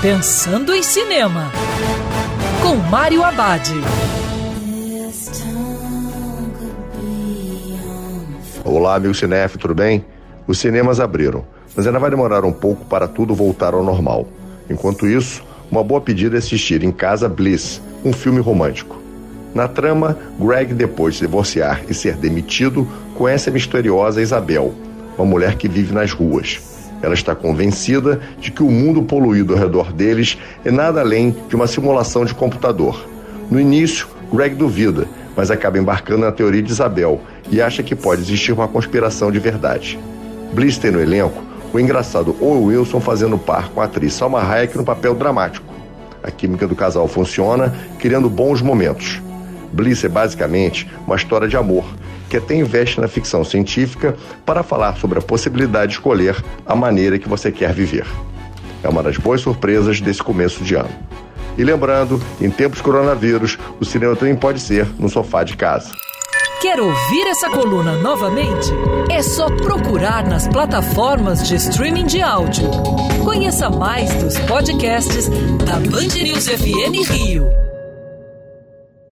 Pensando em Cinema, com Mário Abad. Olá, amigo cinef, tudo bem? Os cinemas abriram, mas ainda vai demorar um pouco para tudo voltar ao normal. Enquanto isso, uma boa pedida é assistir em casa Bliss, um filme romântico. Na trama, Greg, depois de se divorciar e ser demitido, conhece a misteriosa Isabel, uma mulher que vive nas ruas. Ela está convencida de que o mundo poluído ao redor deles é nada além de uma simulação de computador. No início, Greg duvida, mas acaba embarcando na teoria de Isabel e acha que pode existir uma conspiração de verdade. Bliss tem no elenco o engraçado Owen Wilson fazendo par com a atriz Salma Hayek no papel dramático. A química do casal funciona, criando bons momentos. Bliss é basicamente uma história de amor que até investe na ficção científica para falar sobre a possibilidade de escolher a maneira que você quer viver. É uma das boas surpresas desse começo de ano. E lembrando, em tempos coronavírus, o cinema também pode ser no sofá de casa. Quer ouvir essa coluna novamente? É só procurar nas plataformas de streaming de áudio. Conheça mais dos podcasts da Band News FM Rio.